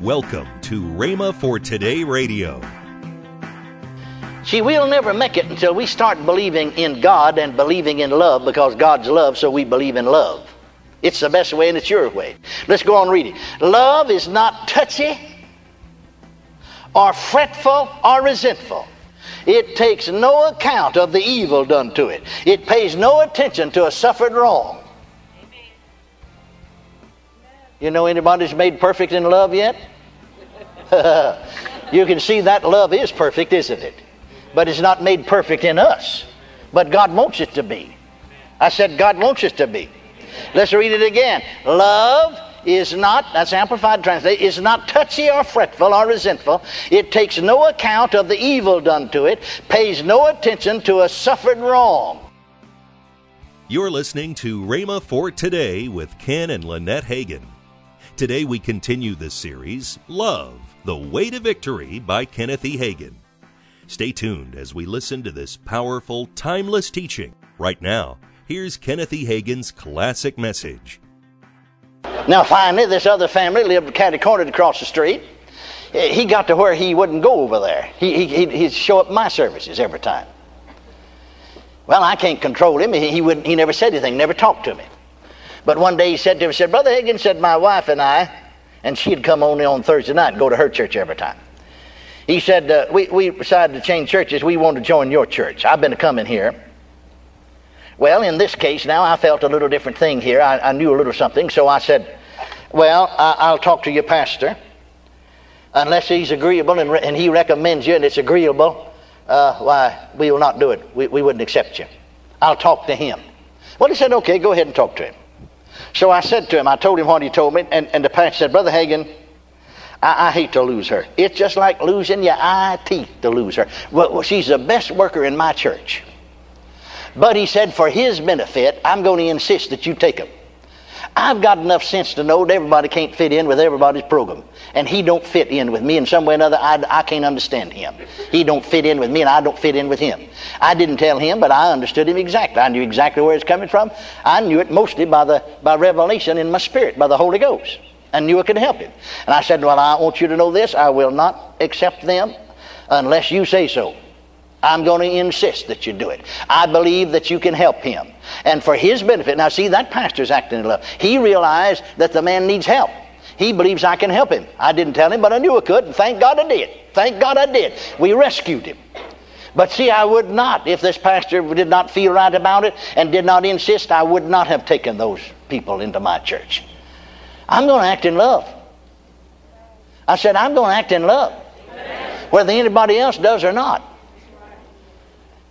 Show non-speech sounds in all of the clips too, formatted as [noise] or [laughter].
Welcome to Rhema for Today Radio. See, we'll never make it until we start believing in God and believing in love because God's love, so we believe in love. It's the best way and it's your way. Let's go on reading. Love is not touchy or fretful or resentful. It takes no account of the evil done to it. It pays no attention to a suffered wrong. You know anybody's made perfect in love yet? [laughs] you can see that love is perfect, isn't it? But it's not made perfect in us. But God wants it to be. I said God wants it to be. Let's read it again. Love is not, that's Amplified Translation, is not touchy or fretful or resentful. It takes no account of the evil done to it, pays no attention to a suffered wrong. You're listening to Rhema for Today with Ken and Lynette Hagin. Today we continue this series, Love, the Way to Victory by Kenneth E. Hagin. Stay tuned as we listen to this powerful, timeless teaching. Right now, here's Kenneth E. Hagin's classic message. Now, finally, this other family lived catty cornered across the street. He got to where he wouldn't go over there. He, he, he'd show up my services every time. Well, I can't control him. He, he, wouldn't, he never said anything, never talked to me. But one day he said to me, said, Brother Higgins said, my wife and I, and she'd come only on Thursday night and go to her church every time. He said, uh, we, we decided to change churches. We want to join your church. I've been coming here. Well, in this case now, I felt a little different thing here. I, I knew a little something, so I said, Well, I, will talk to your pastor. Unless he's agreeable and, re- and he recommends you and it's agreeable, uh, why, we will not do it. We, we wouldn't accept you. I'll talk to him. Well, he said, Okay, go ahead and talk to him. So I said to him, I told him what he told me, and, and the pastor said, Brother Hagin, I, I, hate to lose her. It's just like losing your eye teeth to lose her. Well, she's the best worker in my church. But he said, for his benefit, I'm going to insist that you take him. I've got enough sense to know that everybody can't fit in with everybody's program. And he don't fit in with me in some way or another. I, I can't understand him. He don't fit in with me and I don't fit in with him. I didn't tell him, but I understood him exactly. I knew exactly where it's coming from. I knew it mostly by the by revelation in my spirit, by the Holy Ghost. I knew it could help him. And I said, Well, I want you to know this. I will not accept them unless you say so. I'm going to insist that you do it. I believe that you can help him. And for his benefit, now see, that pastor's acting in love. He realized that the man needs help. He believes I can help him. I didn't tell him, but I knew I could, and thank God I did. Thank God I did. We rescued him. But see, I would not, if this pastor did not feel right about it and did not insist, I would not have taken those people into my church. I'm going to act in love. I said, I'm going to act in love, whether anybody else does or not.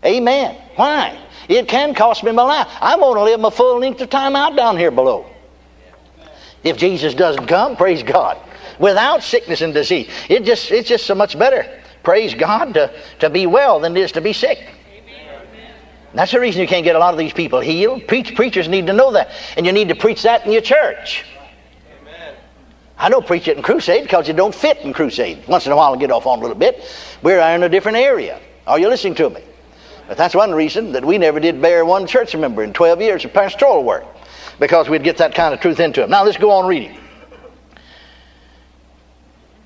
Amen. Why? It can cost me my life. I'm going to live my full length of time out down here below. If Jesus doesn't come, praise God. Without sickness and disease. It just, it's just so much better, praise God, to, to be well than it is to be sick. That's the reason you can't get a lot of these people healed. Preach, preachers need to know that. And you need to preach that in your church. Amen. I don't preach it in crusade because it don't fit in crusade. Once in a while I get off on a little bit. We're in a different area. Are you listening to me? But that's one reason that we never did bear one church member in 12 years of pastoral work, because we'd get that kind of truth into them. Now let's go on reading.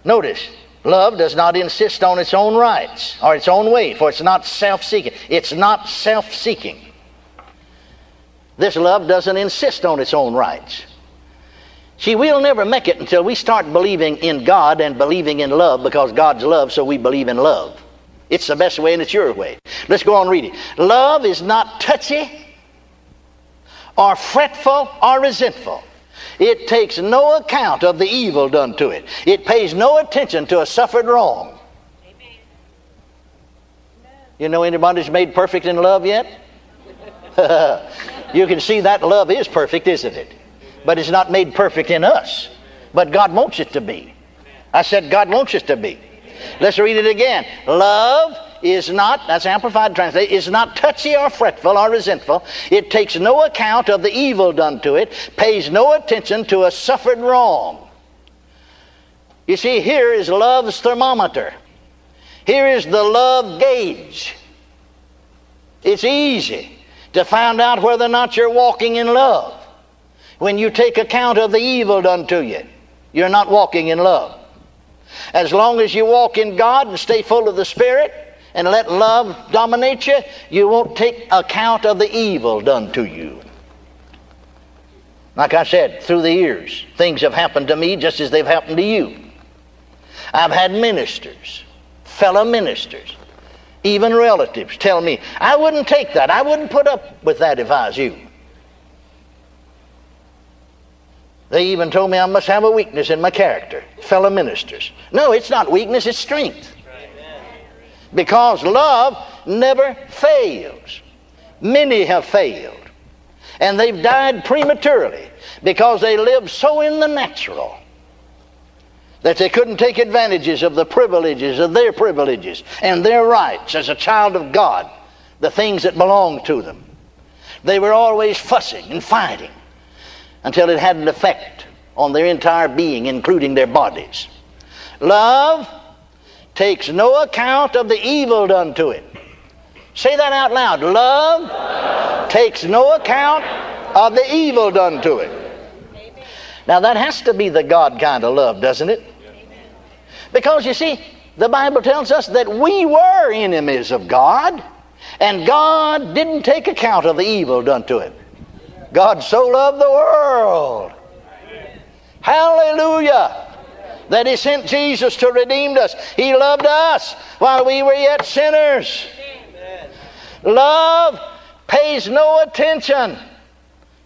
Notice, love does not insist on its own rights or its own way, for it's not self seeking. It's not self seeking. This love doesn't insist on its own rights. See, we'll never make it until we start believing in God and believing in love because God's love, so we believe in love. It's the best way and it's your way. Let's go on reading. Love is not touchy or fretful or resentful. It takes no account of the evil done to it. It pays no attention to a suffered wrong. You know anybody's made perfect in love yet? [laughs] you can see that love is perfect, isn't it? But it's not made perfect in us. But God wants it to be. I said God wants it to be. Let's read it again. Love is not, that's Amplified Translation, is not touchy or fretful or resentful. It takes no account of the evil done to it, pays no attention to a suffered wrong. You see, here is love's thermometer. Here is the love gauge. It's easy to find out whether or not you're walking in love. When you take account of the evil done to you, you're not walking in love. As long as you walk in God and stay full of the Spirit and let love dominate you, you won't take account of the evil done to you. Like I said, through the years, things have happened to me just as they've happened to you. I've had ministers, fellow ministers, even relatives tell me, I wouldn't take that. I wouldn't put up with that if I was you. They even told me I must have a weakness in my character. Fellow ministers. No, it's not weakness, it's strength. Because love never fails. Many have failed. And they've died prematurely because they lived so in the natural that they couldn't take advantages of the privileges of their privileges and their rights as a child of God, the things that belonged to them. They were always fussing and fighting until it had an effect on their entire being, including their bodies. Love takes no account of the evil done to it. Say that out loud. Love, Love. takes no account of the evil done to it. Now, that has to be the God kind of love, doesn't it? Because you see, the Bible tells us that we were enemies of God, and God didn't take account of the evil done to it. God so loved the world. Hallelujah. That He sent Jesus to redeem us. He loved us while we were yet sinners. Love pays no attention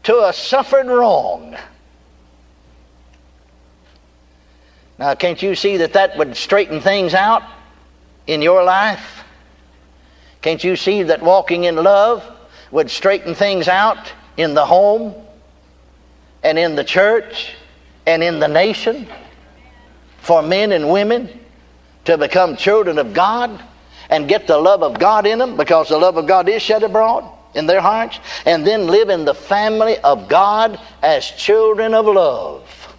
to a suffered wrong. Now, can't you see that that would straighten things out in your life? Can't you see that walking in love would straighten things out in the home and in the church and in the nation for men and women to become children of God and get the love of God in them because the love of God is shed abroad in their hearts and then live in the family of God as children of love.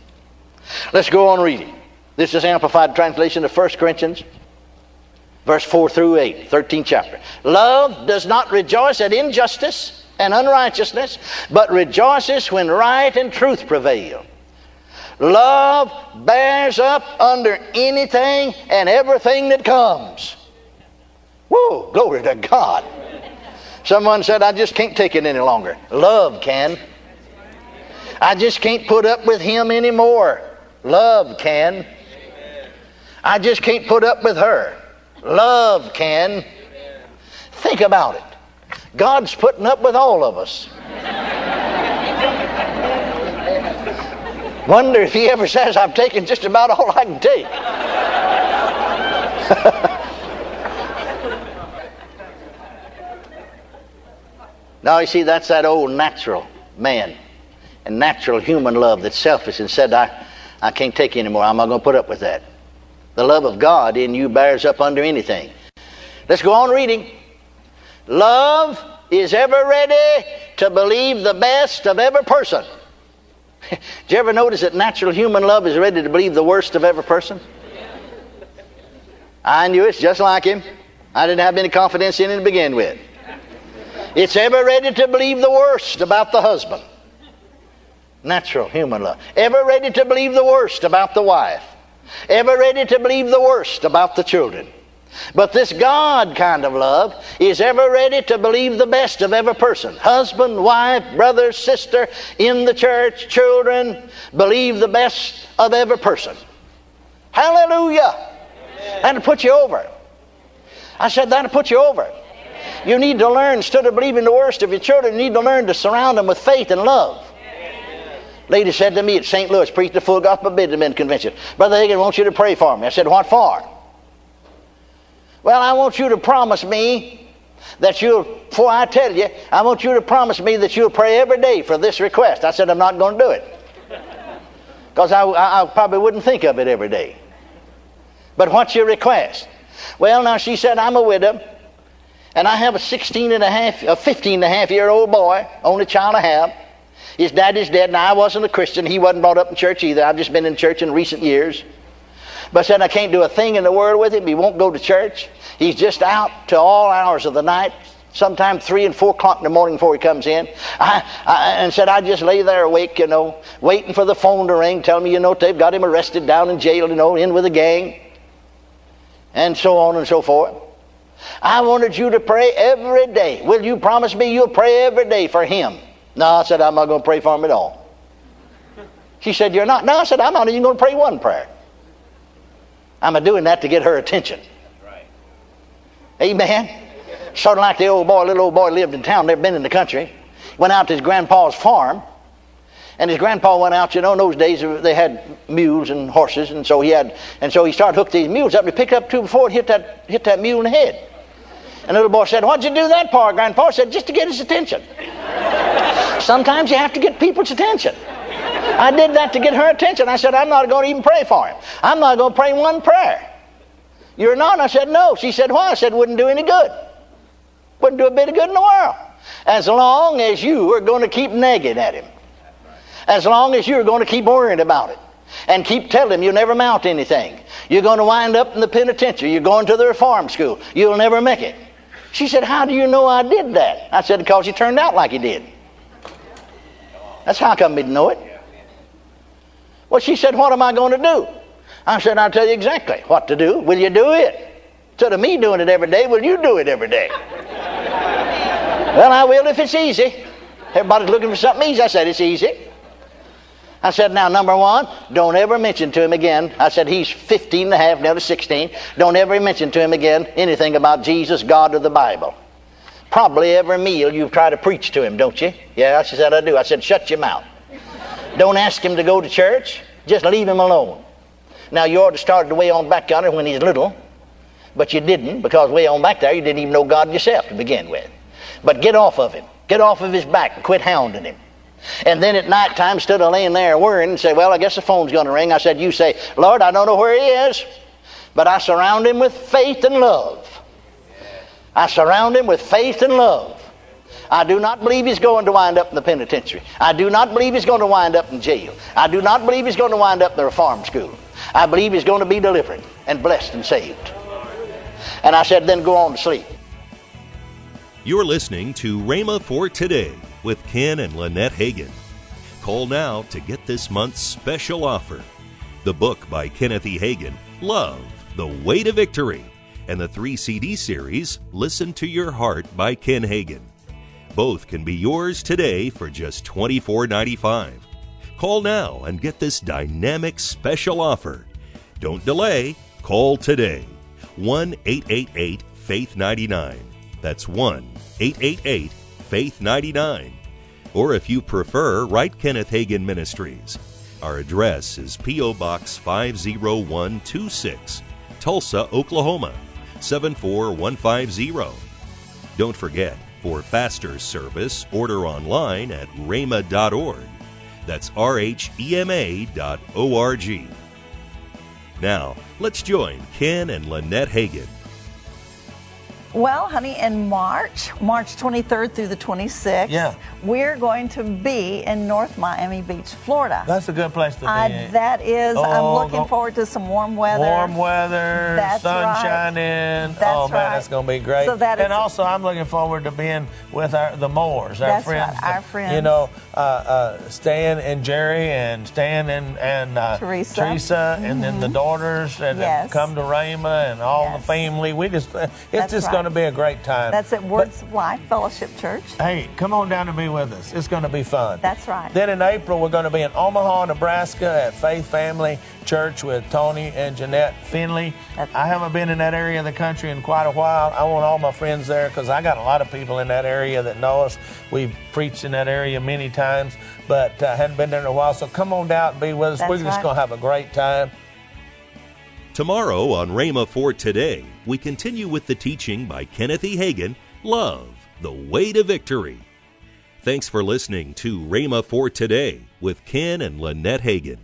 Let's go on reading. This is Amplified Translation of 1 Corinthians, verse 4 through 8, 13th chapter. Love does not rejoice at injustice and unrighteousness, but rejoices when right and truth prevail. Love bears up under anything and everything that comes. Whoa, glory to God. Someone said, I just can't take it any longer. Love can. I just can't put up with him anymore. Love can. I just can't put up with her. Love can. Think about it. God's putting up with all of us. Wonder if He ever says, I've taken just about all I can take. [laughs] now, you see, that's that old natural man and natural human love that's selfish and said, I, I can't take anymore. I'm not going to put up with that. The love of God in you bears up under anything. Let's go on reading. Love is ever ready to believe the best of every person. [laughs] Did you ever notice that natural human love is ready to believe the worst of every person? I knew it's just like him. I didn't have any confidence in it to begin with. It's ever ready to believe the worst about the husband. Natural human love. Ever ready to believe the worst about the wife. Ever ready to believe the worst about the children. But this God kind of love is ever ready to believe the best of every person husband, wife, brother, sister, in the church, children. Believe the best of every person. Hallelujah. That'll put you over. I said that'll put you over. You need to learn, instead of believing the worst of your children, you need to learn to surround them with faith and love. Lady said to me at St. Louis, preached the full gospel Businessmen convention. Brother Hagin, wants you to pray for me. I said, What for? Well, I want you to promise me that you'll, before I tell you, I want you to promise me that you'll pray every day for this request. I said, I'm not going to do it. [laughs] Because I, I, I probably wouldn't think of it every day. But what's your request? Well, now she said, I'm a widow, and I have a 16 and a half, a 15 and a half year old boy, only child I have. His daddy's dead. and I wasn't a Christian. He wasn't brought up in church either. I've just been in church in recent years. But said I can't do a thing in the world with him. He won't go to church. He's just out to all hours of the night sometime three and four o'clock in the morning before he comes in. I, I, and said, I just lay there awake, you know, waiting for the phone to ring, tell me, you know, they've got him arrested down in jail, you know, in with a gang, and so on and so forth. I wanted you to pray every day. Will you promise me you'll pray every day for him? No, I said, I'm not going to pray for him at all. She said, You're not? No, I said, I'm not even going to pray one prayer. I'm doing that to get her attention. Amen. Sort of like the old boy, little old boy lived in town, never been in the country. Went out to his grandpa's farm. And his grandpa went out, you know, in those days they had mules and horses, and so he had, and so he started hooking these mules up, and he picked up two before and hit that, hit that mule in the head. And the little boy said, What'd you do that for, Grandpa? Said, Just to get his attention. [laughs] Sometimes you have to get people's attention. I did that to get her attention. I said, I'm not going to even pray for him. I'm not going to pray one prayer. You're not? I said, No. She said, Why? I said, Wouldn't do any good. Wouldn't do a bit of good in the world. As long as you are going to keep nagging at him. As long as you're going to keep worrying about it. And keep telling him you'll never mount anything. You're going to wind up in the penitentiary. You're going to the reform school. You'll never make it. She said, How do you know I did that? I said, Because he turned out like he did. That's how come he didn't know it. Well, she said, What am I going to do? I said, I'll tell you exactly what to do. Will you do it? Instead of me doing it every day, will you do it every day? well, I will if it's easy. Everybody's looking for something easy. I said, It's easy. I said, now, number one, don't ever mention to him again. I said, he's 15 and a half, now to 16. Don't ever mention to him again anything about Jesus, God, or the Bible. Probably every meal you've tried to preach to him, don't you? Yeah, she said, I do. I said, shut your mouth. Don't ask him to go to church. Just leave him alone. Now, you ought to start way on back yonder when he's little, but you didn't because way on back there you didn't even know God yourself to begin with. But get off of him. Get off of his back and quit hounding him. And then at night time, instead of laying there worrying and say, Well, I guess the phone's going to ring, I said, You say, Lord, I don't know where he is, but I surround him with faith and love. I surround him with faith and love. I do not believe he's going to wind up in the penitentiary. I do not believe he's going to wind up in jail. I do not believe he's going to wind up in the reform school. I believe he's going to be delivered and blessed and saved. And I said, then go on to sleep. You're listening to Rhema for Today with Ken and Lynette Hagin. Call now to get this month's special offer the book by Kenneth E. Hagin, Love, The Way to Victory, and the three CD series, Listen to Your Heart by Ken Hagin. Both can be yours today for just $24.95. Call now and get this dynamic special offer. Don't delay, call today. 1 888 Faith 99. That's 1 888 Faith 99. Or if you prefer, write Kenneth Hagin Ministries. Our address is P.O. Box 50126, Tulsa, Oklahoma 74150. Don't forget, for faster service, order online at rhema.org. That's R H E M A dot O R G. Now, let's join Ken and Lynette Hagin well, honey, in March, March 23rd through the 26th, yeah. we're going to be in North Miami Beach, Florida. That's a good place to be. Uh, that is. Oh, I'm looking go, forward to some warm weather. Warm weather, that's sunshine right. in. That's oh, man, right. that's going to be great. So that and also, I'm looking forward to being with our the Moores, our that's friends. Right, our friends. You know, uh, uh, Stan and Jerry and Stan and, and uh, Teresa, Teresa mm-hmm. and then the mm-hmm. daughters and yes. come to Rhema and all yes. the family. We just, it's that's just. Going to be a great time. That's at Words but, of Life Fellowship Church. Hey, come on down and be with us. It's going to be fun. That's right. Then in April, we're going to be in Omaha, Nebraska at Faith Family Church with Tony and Jeanette Finley. That's I haven't been in that area of the country in quite a while. I want all my friends there because I got a lot of people in that area that know us. We've preached in that area many times, but I uh, hadn't been there in a while. So come on down and be with us. That's we're just right. going to have a great time. Tomorrow on Rhema for Today, we continue with the teaching by Kenneth E. Hagin Love, the Way to Victory. Thanks for listening to Rhema for Today with Ken and Lynette Hagin.